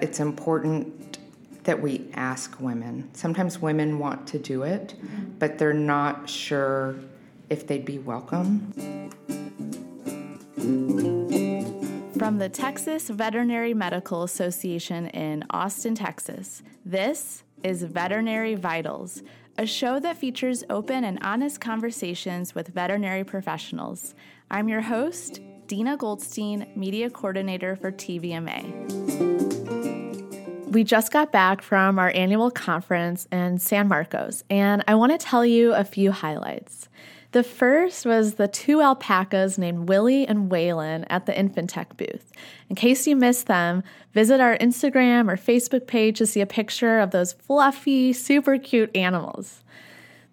it's important that we ask women. Sometimes women want to do it, but they're not sure if they'd be welcome. From the Texas Veterinary Medical Association in Austin, Texas, this is Veterinary Vitals, a show that features open and honest conversations with veterinary professionals. I'm your host, Dina Goldstein, Media Coordinator for TVMA. We just got back from our annual conference in San Marcos, and I want to tell you a few highlights. The first was the two alpacas named Willie and Waylon at the Infantech booth. In case you missed them, visit our Instagram or Facebook page to see a picture of those fluffy, super cute animals.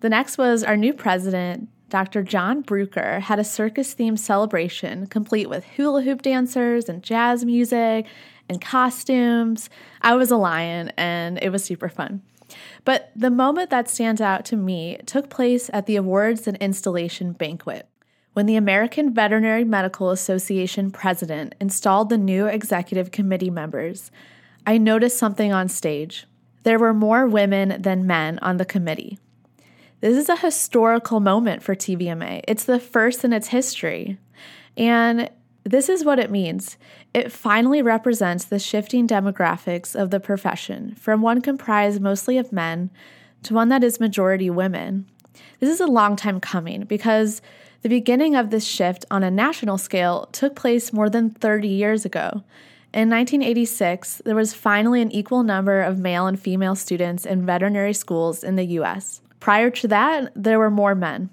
The next was our new president, Dr. John Bruker, had a circus themed celebration complete with hula hoop dancers and jazz music and costumes. I was a lion and it was super fun. But the moment that stands out to me took place at the awards and installation banquet when the American Veterinary Medical Association president installed the new executive committee members. I noticed something on stage. There were more women than men on the committee. This is a historical moment for TVMA. It's the first in its history. And this is what it means it finally represents the shifting demographics of the profession from one comprised mostly of men to one that is majority women. This is a long time coming because the beginning of this shift on a national scale took place more than 30 years ago. In 1986, there was finally an equal number of male and female students in veterinary schools in the US. Prior to that, there were more men.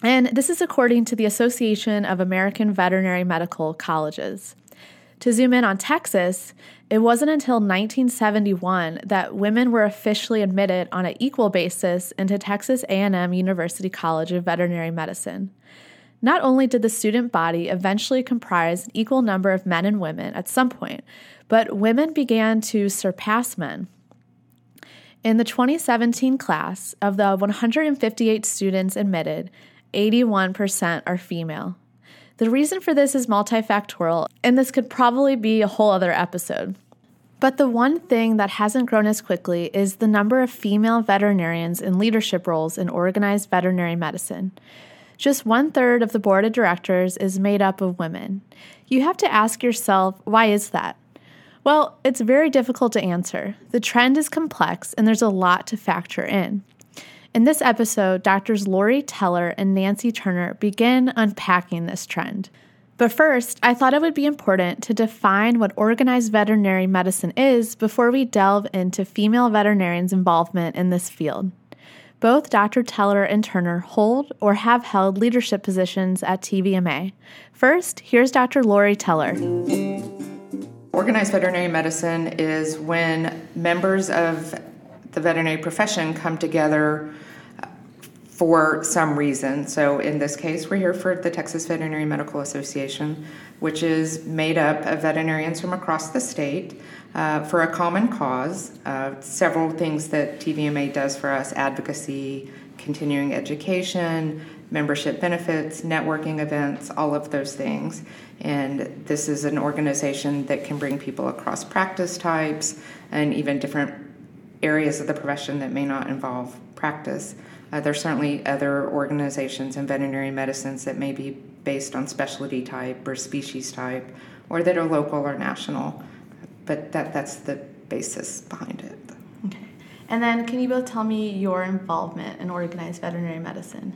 And this is according to the Association of American Veterinary Medical Colleges. To zoom in on Texas, it wasn't until 1971 that women were officially admitted on an equal basis into Texas A&M University College of Veterinary Medicine. Not only did the student body eventually comprise an equal number of men and women at some point, but women began to surpass men. In the 2017 class, of the 158 students admitted, 81% are female. The reason for this is multifactorial, and this could probably be a whole other episode. But the one thing that hasn't grown as quickly is the number of female veterinarians in leadership roles in organized veterinary medicine. Just one third of the board of directors is made up of women. You have to ask yourself, why is that? Well, it's very difficult to answer. The trend is complex and there's a lot to factor in. In this episode, doctors Lori Teller and Nancy Turner begin unpacking this trend. But first, I thought it would be important to define what organized veterinary medicine is before we delve into female veterinarians' involvement in this field. Both Dr. Teller and Turner hold or have held leadership positions at TVMA. First, here's Dr. Lori Teller. Organized veterinary medicine is when members of the veterinary profession come together for some reason. So, in this case, we're here for the Texas Veterinary Medical Association, which is made up of veterinarians from across the state uh, for a common cause. Uh, several things that TVMA does for us advocacy, continuing education, membership benefits, networking events, all of those things. And this is an organization that can bring people across practice types and even different areas of the profession that may not involve practice. Uh, there's certainly other organizations in veterinary medicines that may be based on specialty type or species type, or that are local or national. But that, that's the basis behind it. Okay. And then, can you both tell me your involvement in organized veterinary medicine?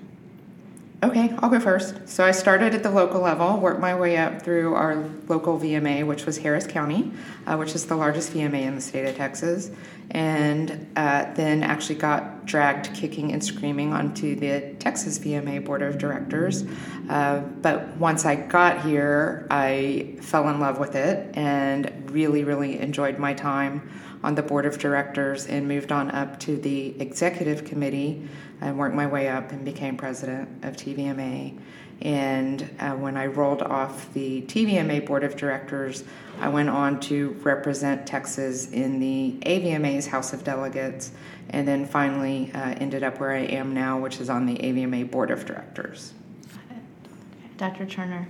Okay, I'll go first. So I started at the local level, worked my way up through our local VMA, which was Harris County, uh, which is the largest VMA in the state of Texas, and uh, then actually got dragged kicking and screaming onto the Texas VMA Board of Directors. Uh, but once I got here, I fell in love with it and really, really enjoyed my time on the Board of Directors and moved on up to the Executive Committee and worked my way up and became president of TVMA. And uh, when I rolled off the TVMA board of directors, I went on to represent Texas in the AVMA's House of Delegates, and then finally uh, ended up where I am now, which is on the AVMA board of directors. Dr. Turner.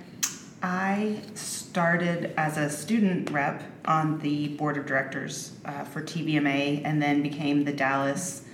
I started as a student rep on the board of directors uh, for TVMA and then became the Dallas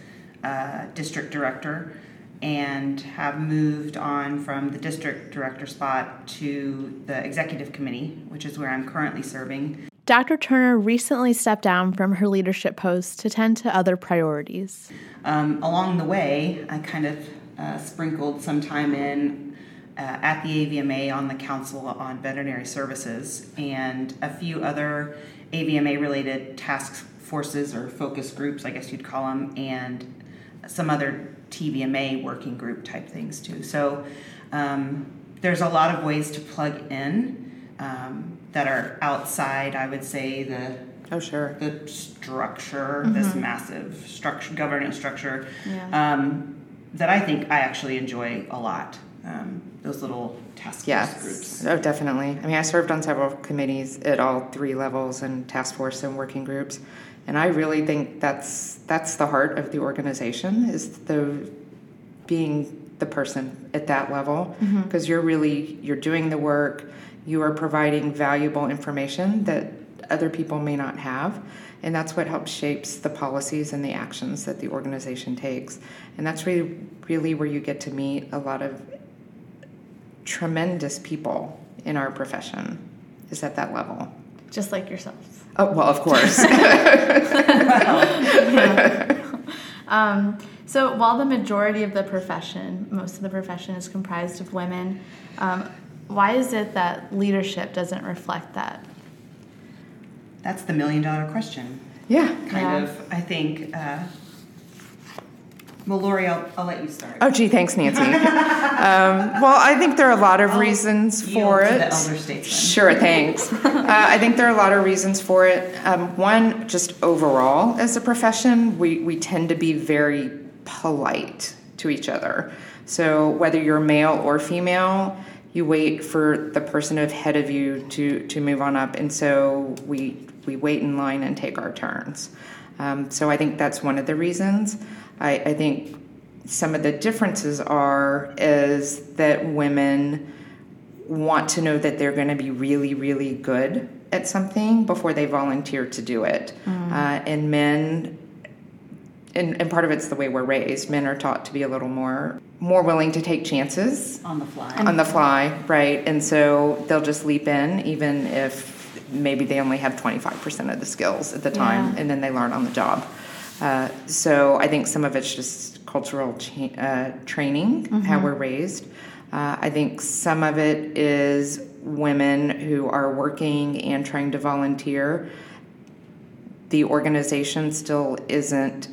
uh, district director and have moved on from the district director spot to the executive committee, which is where I'm currently serving. Dr. Turner recently stepped down from her leadership post to tend to other priorities. Um, along the way, I kind of uh, sprinkled some time in uh, at the AVMA on the Council on Veterinary Services and a few other AVMA related task forces or focus groups, I guess you'd call them, and some other TVMA working group type things too. So um, there's a lot of ways to plug in um, that are outside, I would say, the Oh, sure. the structure, this massive structure, governance structure, Yeah. um, that I think I actually enjoy a lot. Um, those little task force Yes. groups. Oh, definitely. I mean, I served on several committees at all three levels and task force and working groups. And I really think that's that's the heart of the organization is the being the person at that level because you're really you're doing the work, you are providing valuable information that other people may not have. And that's what helps shapes the policies and the actions that the organization takes. And that's really really where you get to meet a lot of tremendous people in our profession is at that level. Just like yourselves. Oh, well, of course. Um, so while the majority of the profession, most of the profession is comprised of women, um, why is it that leadership doesn't reflect that? That's the million dollar question. yeah. Kind Yeah. of, I think. Uh, well, Lori, I'll, I'll let you start. Oh, gee, thanks, Nancy. um, well, I think there are a lot of reasons Yield for it. Sure, thanks. uh, I think there are a lot of reasons for it. Um, one, just overall, as a profession, we, we tend to be very polite to each other. So, whether you're male or female, you wait for the person ahead of you to, to move on up. And so, we, we wait in line and take our turns. Um, so, I think that's one of the reasons. I, I think some of the differences are is that women want to know that they're going to be really, really good at something before they volunteer to do it. Uh, and men, and, and part of it's the way we're raised. Men are taught to be a little more more willing to take chances On the fly. on the fly, right? And so they'll just leap in, even if maybe they only have 25% of the skills at the time, Yeah. and then they learn on the job. Uh, so I think some of it's just cultural cha- uh, training, how we're raised. Uh, I think some of it is women who are working and trying to volunteer. The organization still isn't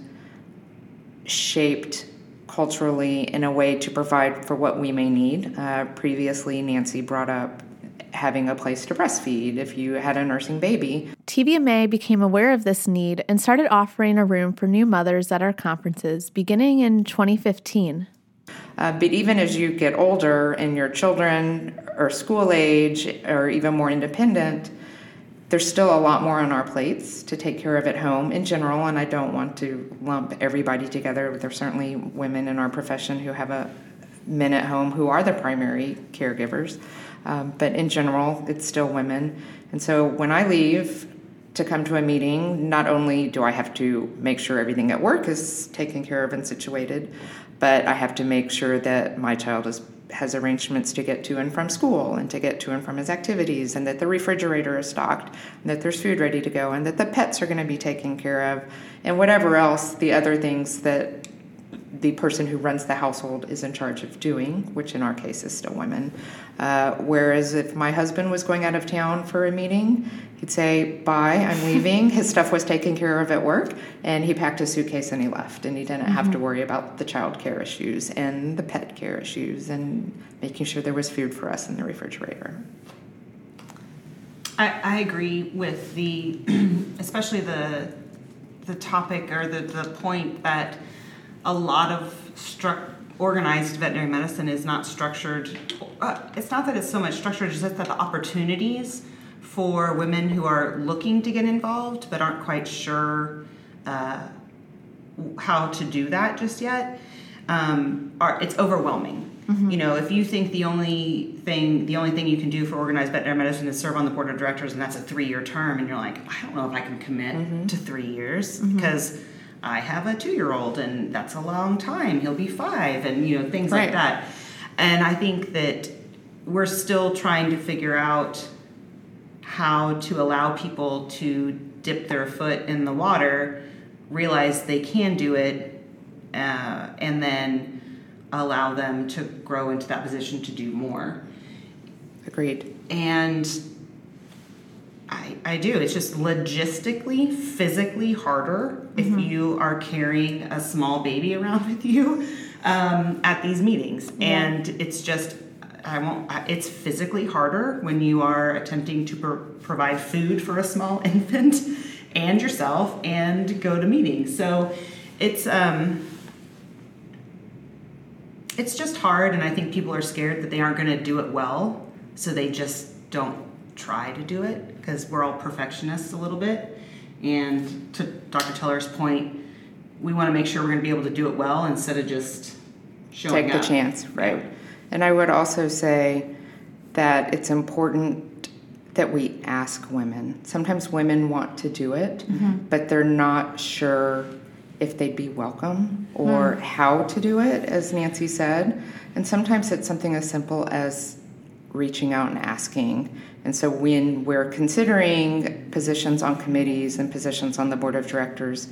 shaped culturally in a way to provide for what we may need. Uh, previously, Nancy brought up having a place to breastfeed if you had a nursing baby. TVMA became aware of this need and started offering a room for new mothers at our conferences beginning in 2015. Uh, but even as you get older and your children are school age or even more independent, there's still a lot more on our plates to take care of at home in general. And I don't want to lump everybody together. There's certainly women in our profession who have a men at home who are the primary caregivers. Um, but in general, it's still women. And so when I leave to come to a meeting, not only do I have to make sure everything at work is taken care of and situated, but I have to make sure that my child is, has arrangements to get to and from school and to get to and from his activities, and that the refrigerator is stocked, and that there's food ready to go, and that the pets are going to be taken care of, and whatever else the other things that the person who runs the household is in charge of doing, which in our case is still women. Uh, whereas if my husband was going out of town for a meeting, he'd say, Bye, I'm leaving. His stuff was taken care of at work, and he packed his suitcase and he left. And he didn't have to worry about the child care issues and the pet care issues and making sure there was food for us in the refrigerator. I, I agree with the, especially the, the topic or the, the point that a lot of struc- organized veterinary medicine is not structured. Uh, it's not that it's so much structured, it's just that the opportunities for women who are looking to get involved but aren't quite sure uh, how to do that just yet um, are it's overwhelming. You know, if you think the only thing the only thing you can do for organized veterinary medicine is serve on the board of directors and that's a three year term, and you're like, I don't know if I can commit to three years because I have a two year old and that's a long time. He'll be five, and you know things Right. like that. And I think that we're still trying to figure out how to allow people to dip their foot in the water, realize they can do it, uh, and then allow them to grow into that position to do more. Agreed. And I, I do. It's just logistically, physically harder if you are carrying a small baby around with you um, at these meetings. And it's just, I won't, it's physically harder when you are attempting to pro- provide food for a small infant and yourself and go to meetings. So it's, um, it's just hard and i think people are scared that they aren't going to do it well so they just don't try to do it because we're all perfectionists a little bit and to dr teller's point we want to make sure we're going to be able to do it well instead of just showing Take the up. chance, right? And I would also say that it's important that we ask women. Sometimes women want to do it, mm-hmm. but they're not sure if they'd be welcome or mm-hmm. how to do it, as Nancy said. And sometimes it's something as simple as reaching out and asking. And so when we're considering positions on committees and positions on the board of directors,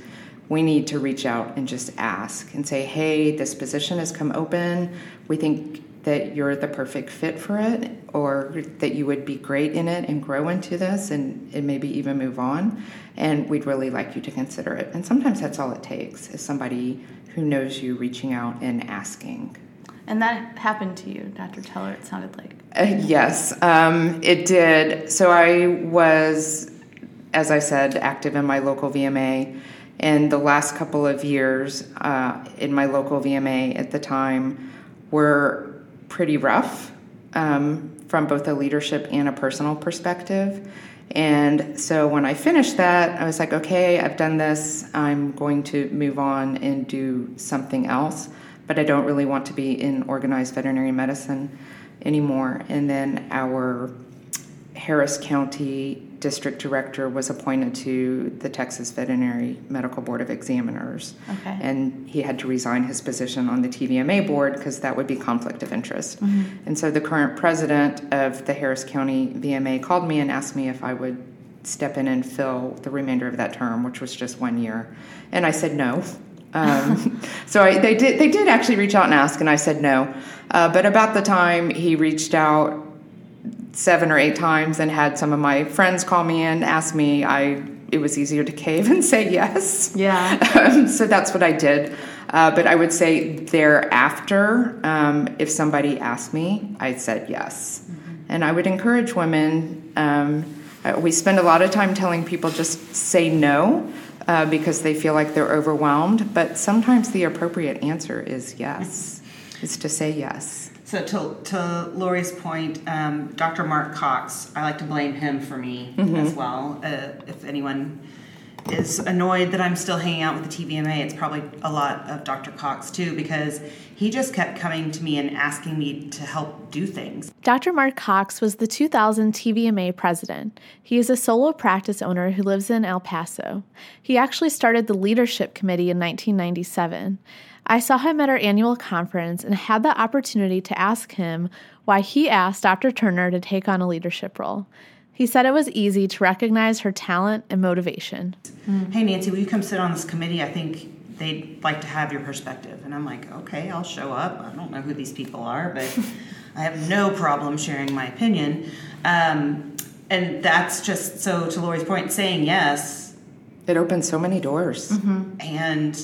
we need to reach out and just ask and say, hey, this position has come open. We think that you're the perfect fit for it, or that you would be great in it and grow into this and, and maybe even move on. And we'd really like you to consider it. And sometimes that's all it takes is somebody who knows you reaching out and asking. And that happened to you, Dr. Teller, it sounded like. Uh, yes, um, it did. So I was, as I said, active in my local VMA. And the last couple of years uh, in my local VMA at the time were pretty rough um, from both a leadership and a personal perspective. And so when I finished that, I was like, okay, I've done this. I'm going to move on and do something else. But I don't really want to be in organized veterinary medicine anymore. And then our Harris County District Director was appointed to the Texas Veterinary Medical Board of Examiners. Okay. And he had to resign his position on the TVMA board because that would be conflict of interest. Mm-hmm. And so the current president of the Harris County VMA called me and asked me if I would step in and fill the remainder of that term, which was just one year. And I said no. Um, so I, they did. They did actually reach out and ask, and I said no. Uh, but about the time he reached out seven or eight times and had some of my friends call me in, ask me, I it was easier to cave and say yes. Yeah. Um, so that's what I did. Uh, but I would say thereafter, um, if somebody asked me, I said yes. And I would encourage women. Um, uh, we spend a lot of time telling people just say no uh, because they feel like they're overwhelmed. But sometimes the appropriate answer is yes. Is to say yes. So to, to Lori's point, um, Dr. Mark Cox, I like to blame him for me as well. Uh, if anyone is annoyed that I'm still hanging out with the TVMA, it's probably a lot of Dr. Cox too, because he just kept coming to me and asking me to help do things. Dr. Mark Cox was the 2000 TVMA president. He is a solo practice owner who lives in El Paso. He actually started the leadership committee in 1997. I saw him at our annual conference and had the opportunity to ask him why he asked Dr. Turner to take on a leadership role. He said it was easy to recognize her talent and motivation. Hey, Nancy, will you come sit on this committee? I think they'd like to have your perspective. And I'm like, okay, I'll show up. I don't know who these people are, but I have no problem sharing my opinion. Um, and that's just so, to Lori's point, saying yes It opens so many doors. and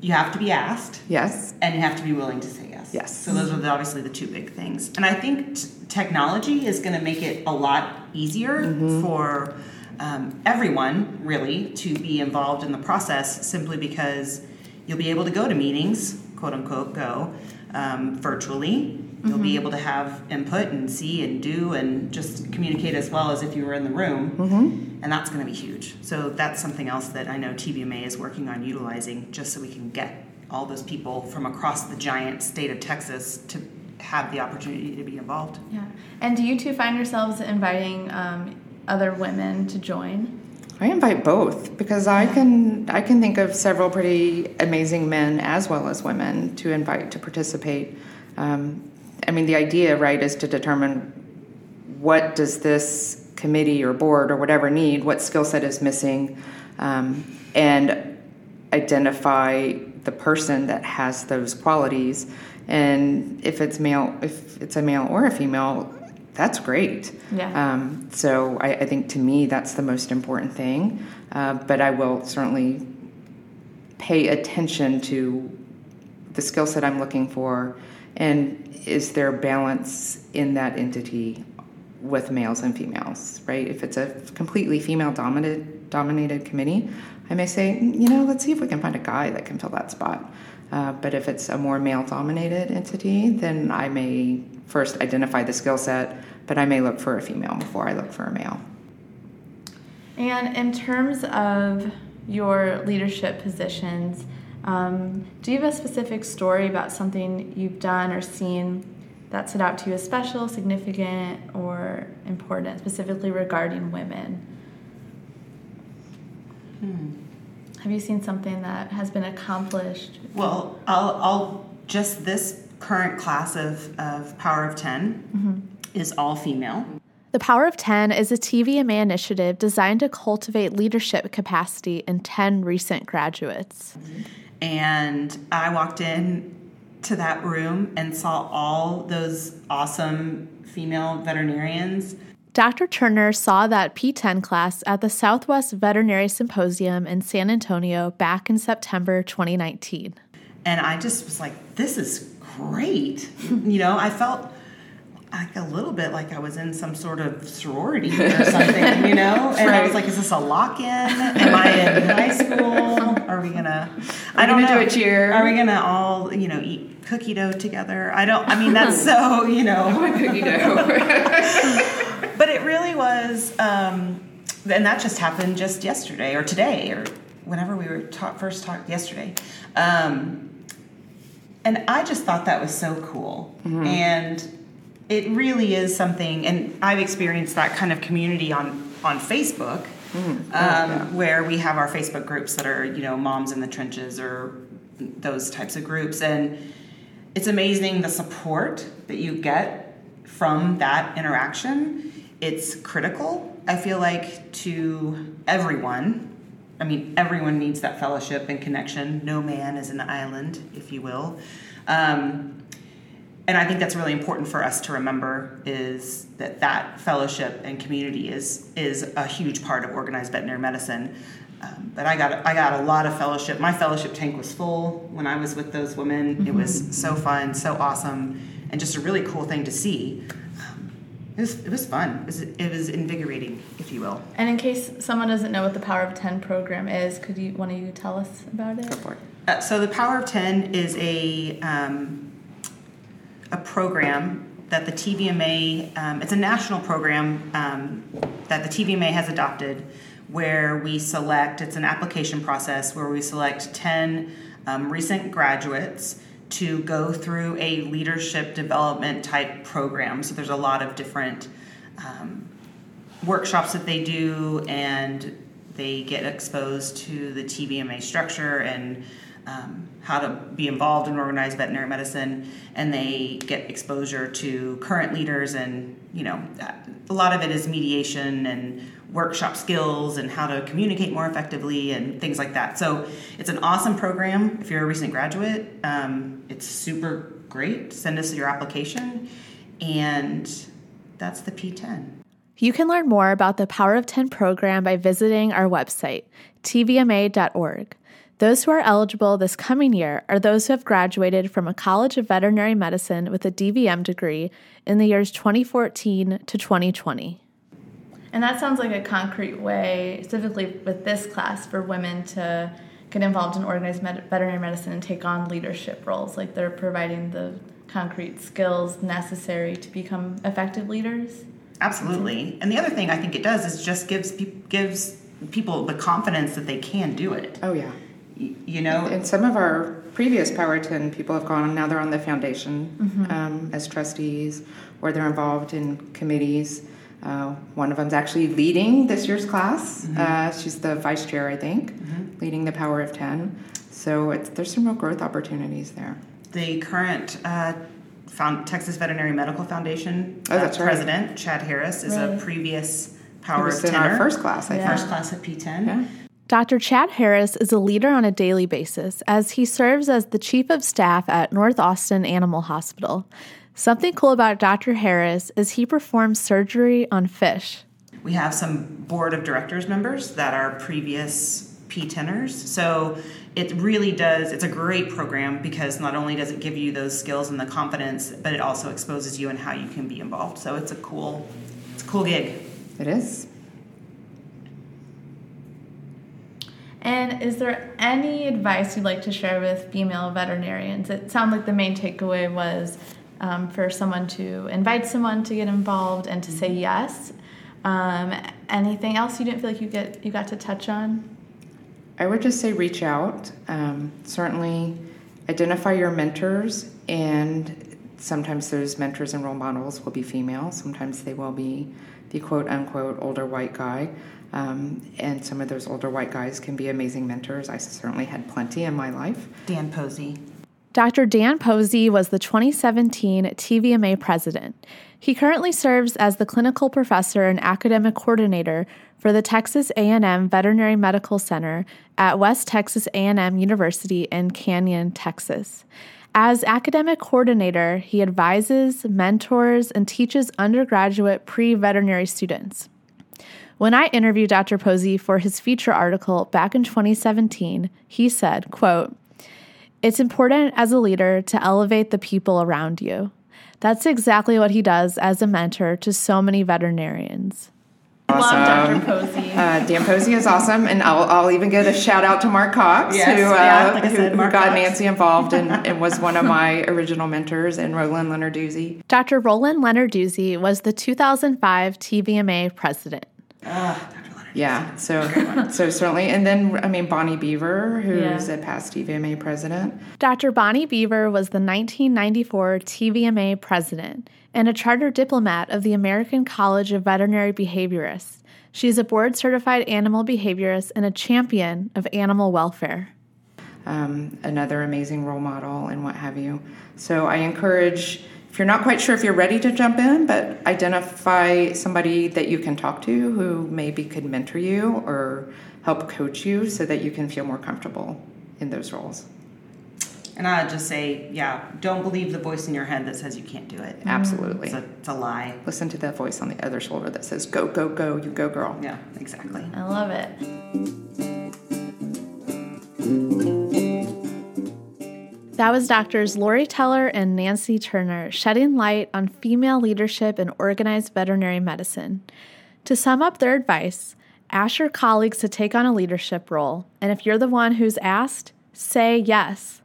you have to be asked Yes. and you have to be willing to say yes. So those are obviously the two big things. And I think t- technology is going to make it a lot easier for um, everyone really to be involved in the process simply because you'll be able to go to meetings, quote unquote, go um, virtually. You'll be able to have input and see and do and just communicate as well as if you were in the room. And that's going to be huge. So that's something else that I know TVMA is working on utilizing just so we can get all those people from across the giant state of Texas to have the opportunity to be involved. Yeah. And do you two find yourselves inviting um, other women to join? I invite both because I can I can think of several pretty amazing men as well as women to invite to participate. Um, I mean, the idea, right, is to determine what does this committee or board or whatever need, what skill set is missing, um, and identify the person that has those qualities. And if it's male, if it's a male or a female, that's great. Yeah. Um, so I, I, think to me that's the most important thing. Uh, but I will certainly pay attention to the skill set I'm looking for, and is there balance in that entity with males and females, right? If it's a completely female dominated dominated committee, I may say, you know, let's see if we can find a guy that can fill that spot. Uh, but if it's a more male dominated entity, then I may first identify the skill set, but I may look for a female before I look for a male. And in terms of your leadership positions, um, do you have a specific story about something you've done or seen that stood out to you as special, significant, or important, specifically regarding women? Hmm. Have you seen something that has been accomplished? Well, I'll, I'll just this current class of, of Power of 10 mm-hmm. is all female. The Power of 10 is a TVMA initiative designed to cultivate leadership capacity in 10 recent graduates. And I walked in to that room and saw all those awesome female veterinarians. Dr. Turner saw that P10 class at the Southwest Veterinary Symposium in San Antonio back in September 2019. And I just was like, this is great. you know, I felt like a little bit like I was in some sort of sorority or something, you know? And right. I was like, is this a lock in? Am I in high school? Are we gonna I don't know. do a cheer? Are we gonna all, you know, eat cookie dough together? I don't I mean that's so, you know cookie dough. It really was um, and that just happened just yesterday or today or whenever we were ta- first talked yesterday. Um, and I just thought that was so cool. Mm-hmm. And it really is something, and I've experienced that kind of community on on Facebook, mm-hmm. um, yeah. where we have our Facebook groups that are you know moms in the trenches or those types of groups, and it's amazing the support that you get from that interaction. It's critical. I feel like to everyone. I mean, everyone needs that fellowship and connection. No man is an island, if you will. Um, and I think that's really important for us to remember is that that fellowship and community is is a huge part of organized veterinary medicine. Um, but I got I got a lot of fellowship. My fellowship tank was full when I was with those women. Mm-hmm. It was mm-hmm. so fun, so awesome, and just a really cool thing to see. It was, it was fun. It was, it was invigorating, if you will. And in case someone doesn't know what the Power of Ten program is, could you one of you tell us about it? Go for it. Uh, so the Power of Ten is a um, a program that the TVMA, um, it's a national program um, that the TVMA has adopted where we select, it's an application process where we select 10 um, recent graduates to go through a leadership development type program. So there's a lot of different um, workshops that they do, and they get exposed to the TVMA structure and um, how to be involved in organized veterinary medicine, and they get exposure to current leaders, and you know, a lot of it is mediation and workshop skills and how to communicate more effectively and things like that. So it's an awesome program. If you're a recent graduate, um, it's super great. Send us your application, and that's the P10. You can learn more about the Power of 10 program by visiting our website, tvma.org. Those who are eligible this coming year are those who have graduated from a College of Veterinary Medicine with a DVM degree in the years 2014 to 2020. And that sounds like a concrete way, specifically with this class, for women to get involved in organized med- veterinary medicine and take on leadership roles. Like they're providing the concrete skills necessary to become effective leaders. Absolutely. And the other thing I think it does is just gives pe- gives people the confidence that they can do it. Oh yeah you know, and some of our previous Power of Ten people have gone. Now they're on the foundation mm-hmm. um, as trustees, or they're involved in committees. Uh, one of them's actually leading this year's class. Mm-hmm. Uh, she's the vice chair, I think, mm-hmm. leading the Power of Ten. So there's some real growth opportunities there. The current uh, Found, Texas Veterinary Medical Foundation oh, that's uh, president, right. Chad Harris, is a previous Power of Ten. our first class, I yeah. First class of P10. Yeah. Dr. Chad Harris is a leader on a daily basis as he serves as the chief of staff at North Austin Animal Hospital. Something cool about Dr. Harris is he performs surgery on fish. We have some board of directors members that are previous P10ers. So it really does, it's a great program because not only does it give you those skills and the confidence, but it also exposes you and how you can be involved. So it's a cool, it's a cool gig. It is. And is there any advice you'd like to share with female veterinarians? It sounds like the main takeaway was um, for someone to invite someone to get involved and to say mm-hmm. yes. Um, anything else you didn't feel like you get you got to touch on? I would just say reach out. Um, certainly, identify your mentors, and sometimes those mentors and role models will be female. Sometimes they will be the quote unquote older white guy. Um, and some of those older white guys can be amazing mentors. I certainly had plenty in my life. Dan Posey. Dr. Dan Posey was the 2017 TVMA president. He currently serves as the clinical professor and academic coordinator for the Texas A&M Veterinary Medical Center at West Texas A&M University in Canyon, Texas. As academic coordinator, he advises, mentors, and teaches undergraduate pre-veterinary students. When I interviewed Dr. Posey for his feature article back in 2017, he said, quote, it's important as a leader to elevate the people around you. That's exactly what he does as a mentor to so many veterinarians. Awesome. Love Dr. Posey. Uh, Dan Posey is awesome, and I'll, I'll, even get a shout out to Mark Cox, yes, who, uh, yeah, like said, who, who got Cox. Nancy involved and, and, was one of my original mentors, and Roland Lenarduzzi. Dr. Roland Lenarduzzi was the 2005 TVMA president. Uh, yeah, so so certainly, and then I mean Bonnie Beaver, who's yeah. a past TVMA president. Dr. Bonnie Beaver was the 1994 TVMA president and a charter diplomate of the American College of Veterinary Behaviorists. She is a board certified animal behaviorist and a champion of animal welfare. Um, another amazing role model and what have you. So I encourage if you're not quite sure if you're ready to jump in, but identify somebody that you can talk to who maybe could mentor you or help coach you so that you can feel more comfortable in those roles. And I'd just say, yeah, don't believe the voice in your head that says you can't do it. Absolutely. It's a, it's a lie. Listen to that voice on the other shoulder that says, go, go, go, you go, girl. Yeah, exactly. I love it. That was doctors Lori Teller and Nancy Turner shedding light on female leadership in organized veterinary medicine. To sum up their advice, ask your colleagues to take on a leadership role, and if you're the one who's asked, say yes.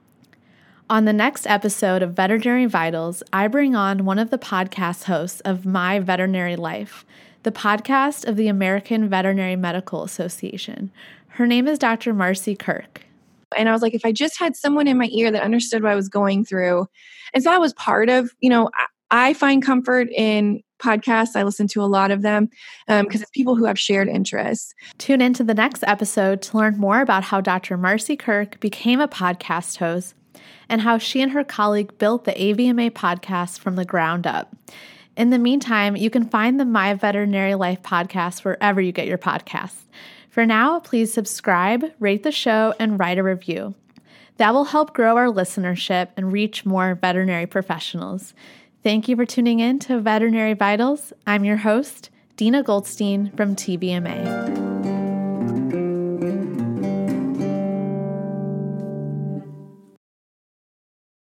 On the next episode of Veterinary Vitals, I bring on one of the podcast hosts of My Veterinary Life, the podcast of the American Veterinary Medical Association. Her name is Dr. Marcy Kirk. And I was like, if I just had someone in my ear that understood what I was going through. And so that was part of, you know, I, I find comfort in podcasts. I listen to a lot of them because um, it's people who have shared interests. Tune into the next episode to learn more about how Dr. Marcy Kirk became a podcast host and how she and her colleague built the AVMA podcast from the ground up. In the meantime, you can find the My Veterinary Life podcast wherever you get your podcasts. For now, please subscribe, rate the show, and write a review. That will help grow our listenership and reach more veterinary professionals. Thank you for tuning in to Veterinary Vitals. I'm your host, Dina Goldstein from TVMA.